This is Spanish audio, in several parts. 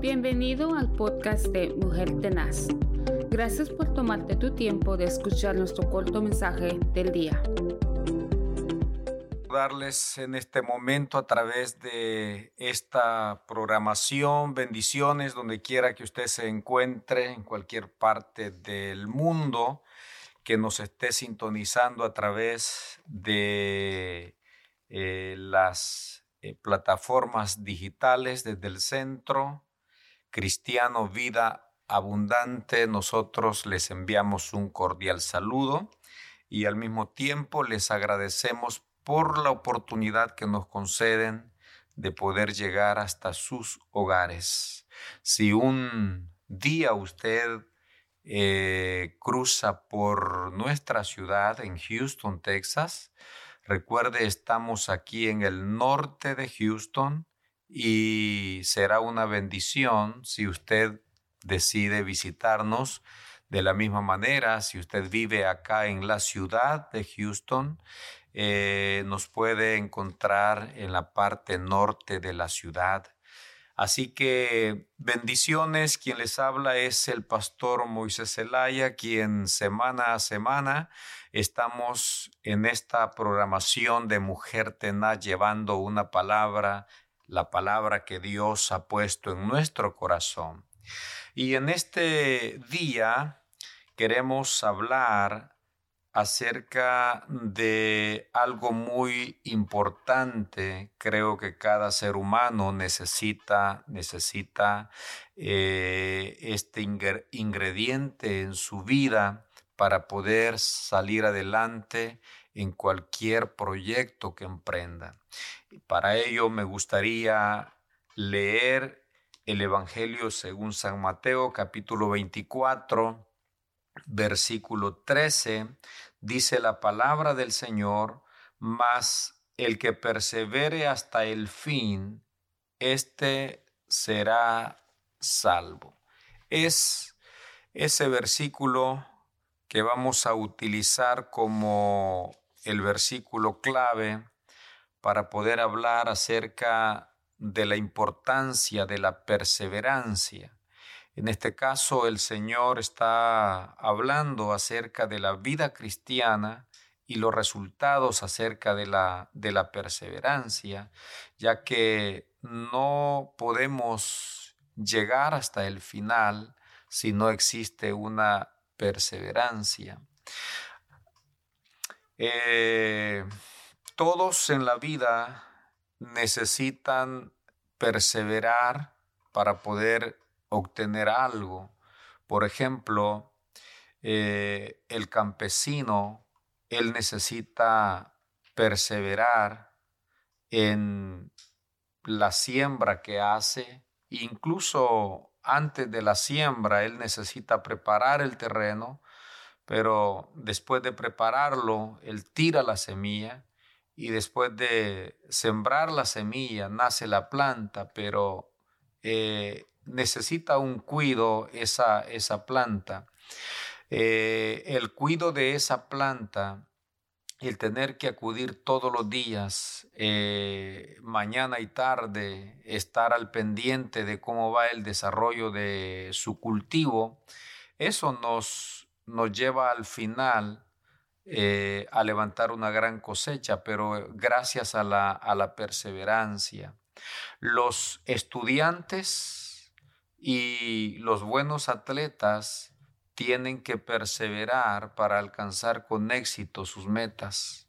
Bienvenido al podcast de Mujer Tenaz. Gracias por tomarte tu tiempo de escuchar nuestro corto mensaje del día. Darles en este momento a través de esta programación bendiciones donde quiera que usted se encuentre en cualquier parte del mundo que nos esté sintonizando a través de eh, las eh, plataformas digitales desde el centro cristiano vida abundante nosotros les enviamos un cordial saludo y al mismo tiempo les agradecemos por la oportunidad que nos conceden de poder llegar hasta sus hogares. Si un día usted eh, cruza por nuestra ciudad en Houston, Texas. Recuerde, estamos aquí en el norte de Houston y será una bendición si usted decide visitarnos. De la misma manera, si usted vive acá en la ciudad de Houston, eh, nos puede encontrar en la parte norte de la ciudad Así que bendiciones, quien les habla es el pastor Moisés Zelaya, quien semana a semana estamos en esta programación de Mujer Tenaz llevando una palabra, la palabra que Dios ha puesto en nuestro corazón. Y en este día queremos hablar acerca de algo muy importante. Creo que cada ser humano necesita, necesita eh, este ingrediente en su vida para poder salir adelante en cualquier proyecto que emprenda. Para ello me gustaría leer el Evangelio según San Mateo capítulo 24 versículo 13, dice la palabra del Señor, mas el que persevere hasta el fin, éste será salvo. Es ese versículo que vamos a utilizar como el versículo clave para poder hablar acerca de la importancia de la perseverancia. En este caso, el Señor está hablando acerca de la vida cristiana y los resultados acerca de la, de la perseverancia, ya que no podemos llegar hasta el final si no existe una perseverancia. Eh, todos en la vida necesitan perseverar para poder obtener algo. Por ejemplo, eh, el campesino, él necesita perseverar en la siembra que hace, incluso antes de la siembra, él necesita preparar el terreno, pero después de prepararlo, él tira la semilla y después de sembrar la semilla nace la planta, pero eh, necesita un cuido esa, esa planta. Eh, el cuido de esa planta, el tener que acudir todos los días, eh, mañana y tarde, estar al pendiente de cómo va el desarrollo de su cultivo, eso nos, nos lleva al final eh, a levantar una gran cosecha, pero gracias a la, a la perseverancia. Los estudiantes y los buenos atletas tienen que perseverar para alcanzar con éxito sus metas.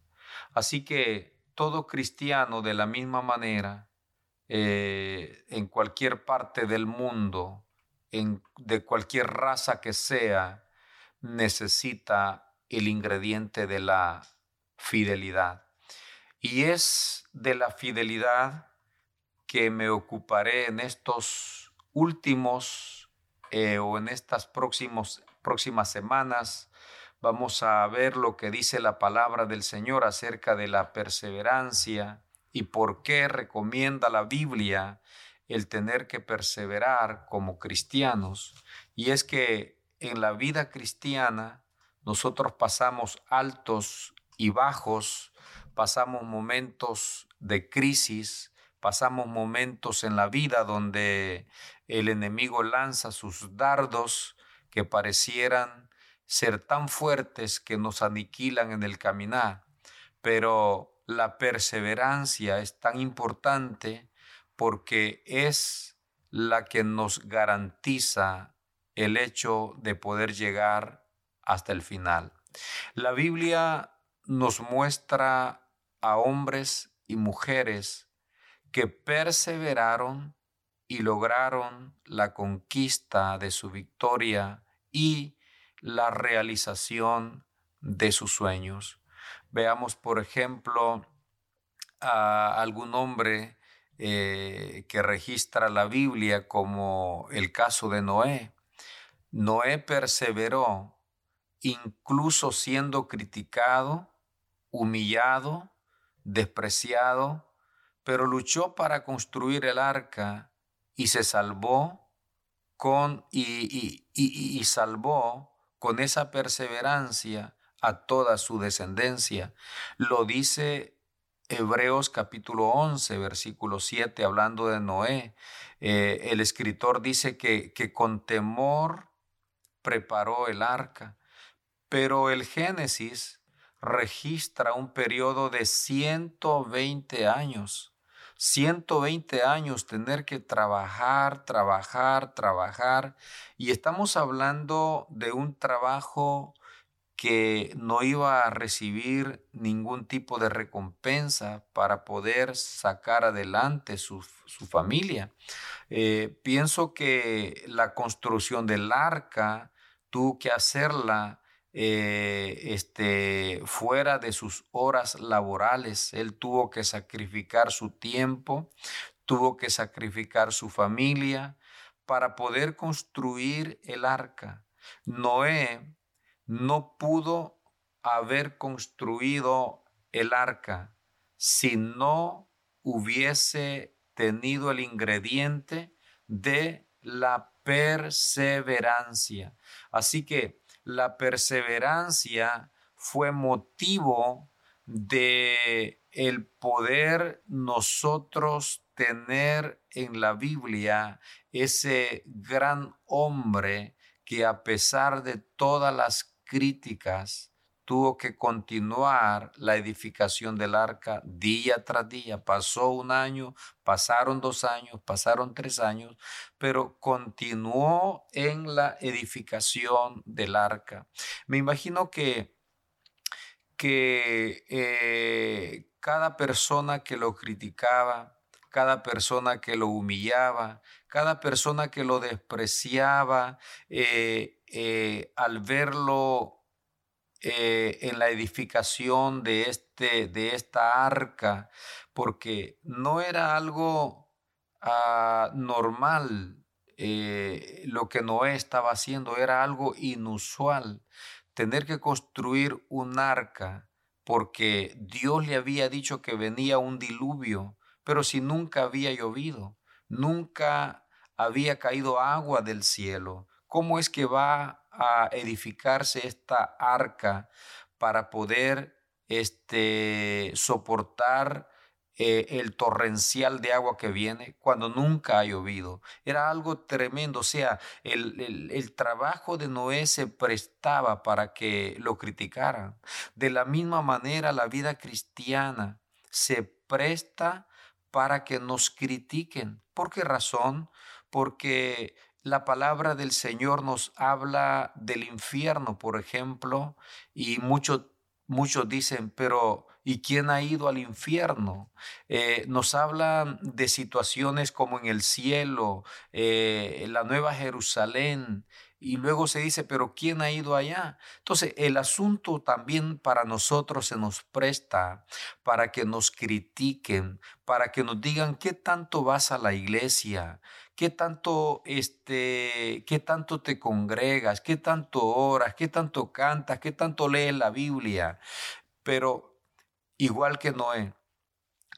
Así que todo cristiano de la misma manera, eh, en cualquier parte del mundo, en, de cualquier raza que sea, necesita el ingrediente de la fidelidad. Y es de la fidelidad que me ocuparé en estos últimos eh, o en estas próximos, próximas semanas vamos a ver lo que dice la palabra del Señor acerca de la perseverancia y por qué recomienda la Biblia el tener que perseverar como cristianos. Y es que en la vida cristiana nosotros pasamos altos y bajos, pasamos momentos de crisis, pasamos momentos en la vida donde el enemigo lanza sus dardos que parecieran ser tan fuertes que nos aniquilan en el caminar, pero la perseverancia es tan importante porque es la que nos garantiza el hecho de poder llegar hasta el final. La Biblia nos muestra a hombres y mujeres que perseveraron y lograron la conquista de su victoria y la realización de sus sueños. Veamos, por ejemplo, a algún hombre eh, que registra la Biblia como el caso de Noé. Noé perseveró, incluso siendo criticado, humillado, despreciado, pero luchó para construir el arca y se salvó con y, y salvó con esa perseverancia a toda su descendencia. Lo dice Hebreos capítulo 11, versículo 7, hablando de Noé. Eh, el escritor dice que, que con temor preparó el arca, pero el Génesis registra un periodo de 120 años. 120 años tener que trabajar, trabajar, trabajar. Y estamos hablando de un trabajo que no iba a recibir ningún tipo de recompensa para poder sacar adelante su, familia. Eh, pienso que la construcción del arca tuvo que hacerla eh, este, fuera de sus horas laborales. Él tuvo que sacrificar su tiempo, tuvo que sacrificar su familia para poder construir el arca. Noé no pudo haber construido el arca si no hubiese tenido el ingrediente de la perseverancia. Así que la perseverancia fue motivo de el poder nosotros tener en la Biblia ese gran hombre que a pesar de todas las críticas, tuvo que continuar la edificación del arca día tras día. Pasó un año, pasaron dos años, pasaron tres años, pero continuó en la edificación del arca. Me imagino que, que eh, cada persona que lo criticaba, cada persona que lo humillaba, cada persona que lo despreciaba, eh, eh, al verlo eh, en la edificación de, este, de esta arca, porque no era algo ah, normal eh, lo que Noé estaba haciendo, era algo inusual. Tener que construir un arca porque Dios le había dicho que venía un diluvio, pero si nunca había llovido, nunca había caído agua del cielo, cómo es que va a edificarse esta arca para poder este, soportar eh, el torrencial de agua que viene cuando nunca ha llovido. Era algo tremendo, o sea, el, el, trabajo de Noé se prestaba para que lo criticaran. De la misma manera, la vida cristiana se presta para que nos critiquen. ¿Por qué razón? Porque la palabra del Señor nos habla del infierno, por ejemplo, y muchos dicen, pero ¿y quién ha ido al infierno? Eh, nos hablan de situaciones como en el cielo, eh, la Nueva Jerusalén, y luego se dice, pero ¿quién ha ido allá? Entonces, el asunto también para nosotros se nos presta para que nos critiquen, para que nos digan qué tanto vas a la iglesia, qué tanto, este, qué tanto te congregas, qué tanto oras, qué tanto cantas, qué tanto lees la Biblia. Pero igual que Noé,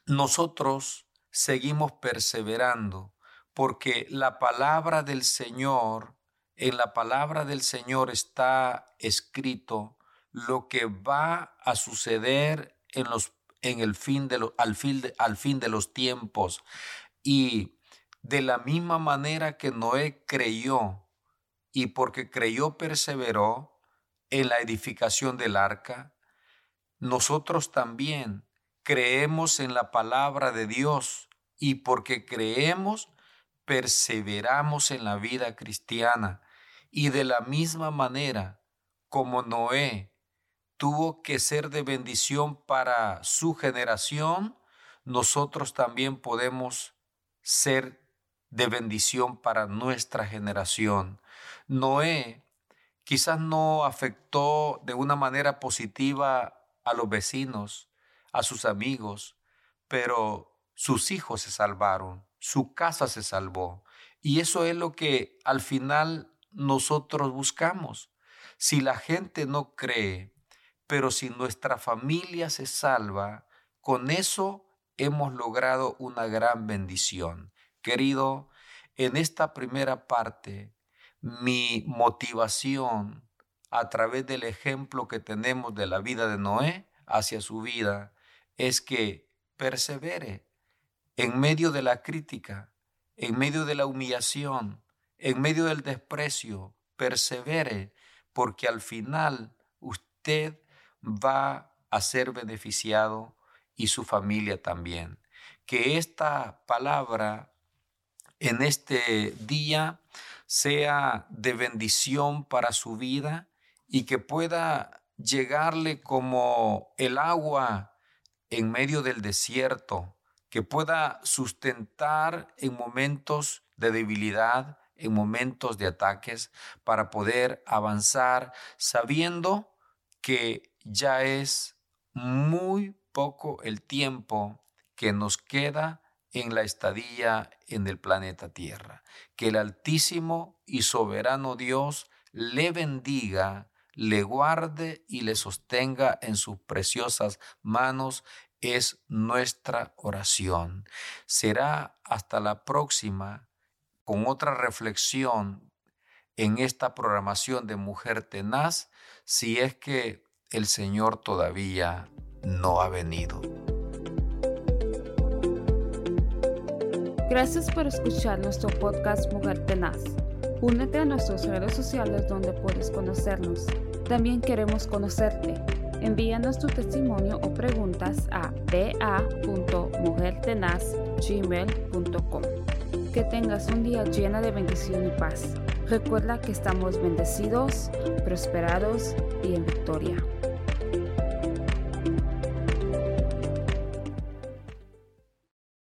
nosotros seguimos perseverando porque la palabra del Señor, en la palabra del Señor está escrito lo que va a suceder en los en el fin de al, fin de, al fin de los tiempos. Y de la misma manera que Noé creyó y porque creyó perseveró en la edificación del arca, nosotros también creemos en la palabra de Dios y porque creemos perseveramos en la vida cristiana. Y de la misma manera como Noé tuvo que ser de bendición para su generación, nosotros también podemos ser de bendición para nuestra generación. Noé quizás no afectó de una manera positiva a los vecinos, a sus amigos, pero sus hijos se salvaron, su casa se salvó. Y eso es lo que al final nosotros buscamos. Si la gente no cree, pero si nuestra familia se salva, con eso hemos logrado una gran bendición. Querido, en esta primera parte, mi motivación a través del ejemplo que tenemos de la vida de Noé hacia su vida es que persevere en medio de la crítica, en medio de la humillación, en medio del desprecio, persevere, porque al final usted va a ser beneficiado y su familia también. Que esta palabra en este día sea de bendición para su vida y que pueda llegarle como el agua en medio del desierto, que pueda sustentar en momentos de debilidad, en momentos de ataques, para poder avanzar sabiendo que ya es muy poco el tiempo que nos queda en la estadía en el planeta Tierra. Que el Altísimo y Soberano Dios le bendiga, le guarde y le sostenga en sus preciosas manos es nuestra oración. Será hasta la próxima con otra reflexión en esta programación de Mujer Tenaz, si es que el Señor todavía no ha venido. Gracias por escuchar nuestro podcast Mujer Tenaz. Únete a nuestras redes sociales donde puedes conocernos. También queremos conocerte. Envíanos tu testimonio o preguntas a ba.mujertenaz.gmail.com. Que tengas un día lleno de bendición y paz. Recuerda que estamos bendecidos, prosperados y en victoria.